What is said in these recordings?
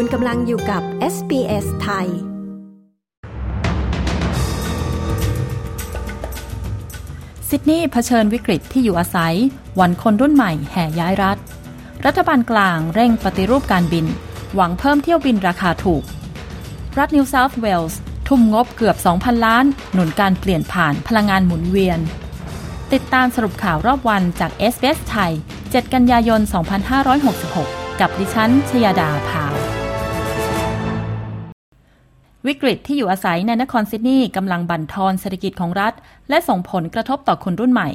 คุณกำลังอยู่กับ SBS ไทย ซิดนีย์เผชิญวิกฤตที่อยู่อาศัย วันคนรุ่นใหม่แห่ย้ายรัฐ รัฐบาลกลางเร่งปฏิรูปการบิน หวังเพิ่มเที่ยวบินราคาถูก รัฐนิวเซาท์เวลส์ทุ่มงบเกือบ 2,000 ล้าน หนุนการเปลี่ยนผ่านพลังงานหมุนเวียน ติดตามสรุปข่าวรอบวันจาก s อ s ไทย 7 กันยายน 2566 กับดิฉันชยาดาพา วิกฤตที่อยู่อาศัยในนครซิดนีย์กำลังบั่นทอนเศรษฐกิจของรัฐ และส่งผลกระทบต่อคนรุ่นใหม่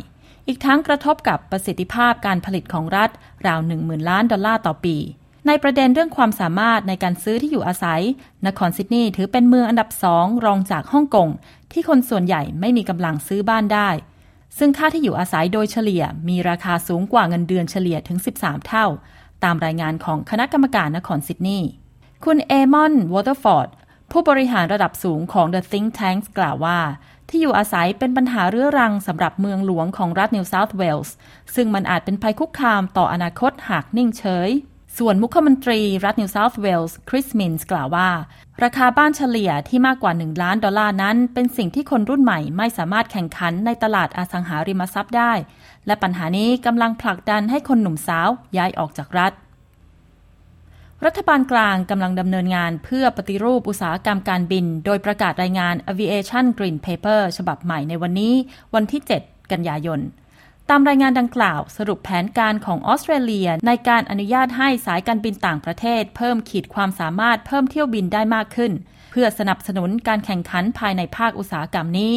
อีกทั้งกระทบกับประสิทธิภาพการผลิตของรัฐ ราว 10,000 ล้านดอลลาร์ต่อปี ในประเด็นเรื่องความสามารถในการซื้อที่อยู่อาศัย นครซิดนีย์ถือเป็นเมืองอันดับสองรองจากฮ่องกงที่คนส่วนใหญ่ไม่มีกำลังซื้อบ้านได้ ซึ่งค่าที่อยู่อาศัยโดยเฉลี่ยมีราคาสูงกว่าเงินเดือนเฉลี่ยถึง 13 เท่า ตามรายงานของคณะกรรมการนครซิดนีย์คุณเอมอนวอเตอร์ฟอร์ด ผู้บริหารระดับสูงของ The Think Tanks กล่าวว่า ที่อยู่อาศัยเป็นปัญหาเรื้อรังสำหรับเมืองหลวงของรัฐนิวเซาท์เวลส์ซึ่งมันอาจเป็นภัยคุกคามต่ออนาคตหากนิ่งเฉย ส่วนมุขมนตรีรัฐนิวเซาท์เวลส์คริสมินส์กล่าวว่า ราคาบ้านเฉลี่ยที่มากกว่า 1 ล้านดอลลาร์นั้น เป็นสิ่งที่คนรุ่นใหม่ไม่สามารถแข่งขันในตลาดอสังหาริมทรัพย์ได้ และปัญหานี้กำลังผลักดันให้คนหนุ่มสาวย้ายออกจากรัฐ รัฐบาลกลางกำลังดำเนินงานเพื่อปฏิรูปอุตสาหกรรมการบิน โดยประกาศรายงาน Aviation Green Paper ฉบับใหม่ในวันนี้ วันที่ 7 กันยายน ตามรายงานดังกล่าว สรุปแผนการของออสเตรเลีย ในการอนุญาตให้สายการบินต่างประเทศ เพิ่มขีดความสามารถเพิ่มเที่ยวบินได้มากขึ้น เพื่อสนับสนุนการแข่งขันภายในภาคอุตสาหกรรมนี้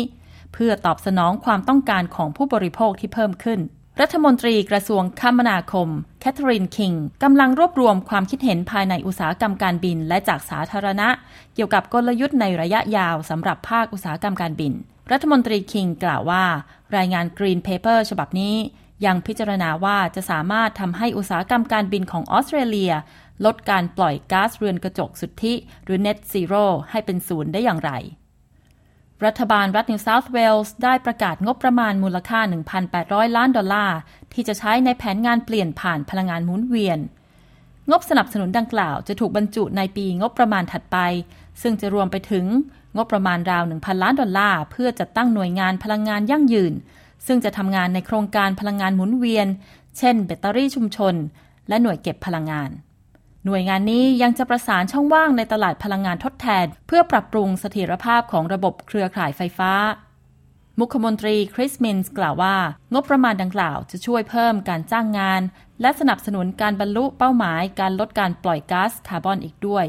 เพื่อตอบสนองความต้องการของผู้บริโภคที่เพิ่มขึ้น รัฐมนตรีกระทรวงคมนาคม แคทเธอรีนคิงกำลังรวบรวมความคิดเห็นภายในอุตสาหกรรมการบินและจากสาธารณะ เกี่ยวกับกลยุทธ์ในระยะยาวสำหรับภาคอุตสาหกรรมการบิน รัฐมนตรีคิงกล่าวว่า รายงาน Green Paper ฉบับนี้ ยังพิจารณาว่าจะสามารถทำให้อุตสาหกรรมการบินของออสเตรเลีย ลดการปล่อยก๊าซเรือนกระจกสุทธิ หรือ Net Zero ให้เป็นศูนย์ได้อย่างไร รัฐบาลรัฐนิวเซาท์เวลส์ได้ประกาศงบประมาณมูลค่า 1,800 ล้านดอลลาร์ ที่จะใช้ในแผนงานเปลี่ยนผ่านพลังงานหมุนเวียน งบสนับสนุนดังกล่าวจะถูกบรรจุในปีงบประมาณถัดไป ซึ่งจะรวมไปถึงงบประมาณราว 1,000 ล้านดอลลาร์ เพื่อจัดตั้งหน่วยงานพลังงานยั่งยืน ซึ่งจะทำงานในโครงการพลังงานหมุนเวียน เช่น แบตเตอรี่ชุมชน และหน่วยเก็บพลังงาน หน่วยงานนี้ยังจะประสานช่องว่างในตลาดพลังงานทดแทน เพื่อปรับปรุงเสถียรภาพของระบบเครือข่ายไฟฟ้า มุขมนตรีคริสมินส์กล่าวว่า งบประมาณดังกล่าวจะช่วยเพิ่มการจ้างงาน และสนับสนุนการบรรลุเป้าหมายการลดการปล่อยก๊าซคาร์บอนอีกด้วย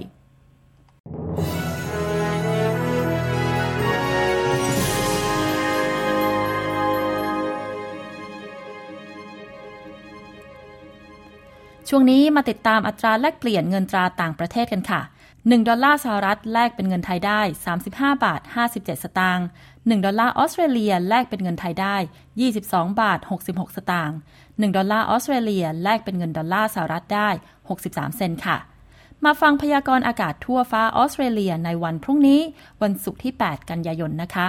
ช่วงนี้มาติดตามอัตราแลกเปลี่ยนเงินตราต่างประเทศกันค่ะ 1 ดอลลาร์สหรัฐแลกเป็นเงินไทยได้ 35 บาท 57 สตางค์ 1 ดอลลาร์ออสเตรเลียแลกเป็นเงินไทยได้ 22 บาท 66 สตางค์ 1 ดอลลาร์ออสเตรเลียแลกเป็นเงินดอลลาร์สหรัฐได้ 63 เซนต์ค่ะ มาฟังพยากรณ์อากาศทั่วฟ้าออสเตรเลียในวันพรุ่งนี้ วันศุกร์ที่ 8 กันยายนนะคะ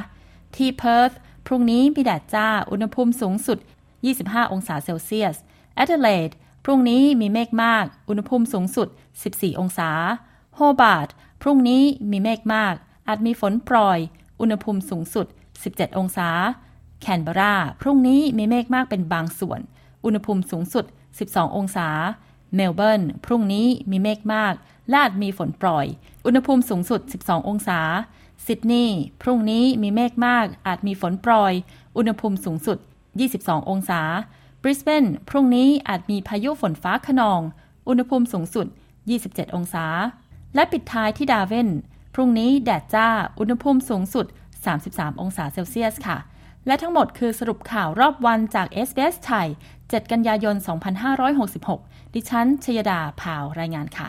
ที่เพิร์ธพรุ่งนี้มีแดดจ้า อุณหภูมิสูงสุด 25 องศาเซลเซียสแอดิเลด พรุ่งนี้มีเมฆมาก อุณหภูมิสูงสุด 14 องศา โฮบาร์ต พรุ่งนี้มีเมฆมาก อาจมีฝนโปรยอุณหภูมิสูงสุด 17 องศา แคนเบรา พรุ่งนี้มีเมฆมากเป็นบางส่วน อุณหภูมิสูงสุด 12 องศา เมลเบิร์น พรุ่งนี้มีเมฆมาก อาจมีฝนโปรยอุณหภูมิสูงสุด 12 องศา ซิดนีย์ พรุ่งนี้มีเมฆมาก อาจมีฝนโปรยอุณหภูมิสูงสุด 22 องศา บริสเบนพรุ่งนี้อาจมีพายุฝนฟ้าขนอง อุณหภูมิสูงสุด 27 องศา และปิดท้ายที่ดาเวนพรุ่งนี้แดดจ้า อุณหภูมิสูงสุด 33 องศาเซลเซียสค่ะ และทั้งหมดคือสรุปข่าวรอบวันจาก s อ s ไทย 7 กันยายน 2566 ดิฉัน ชยดาพาวรายงานค่ะ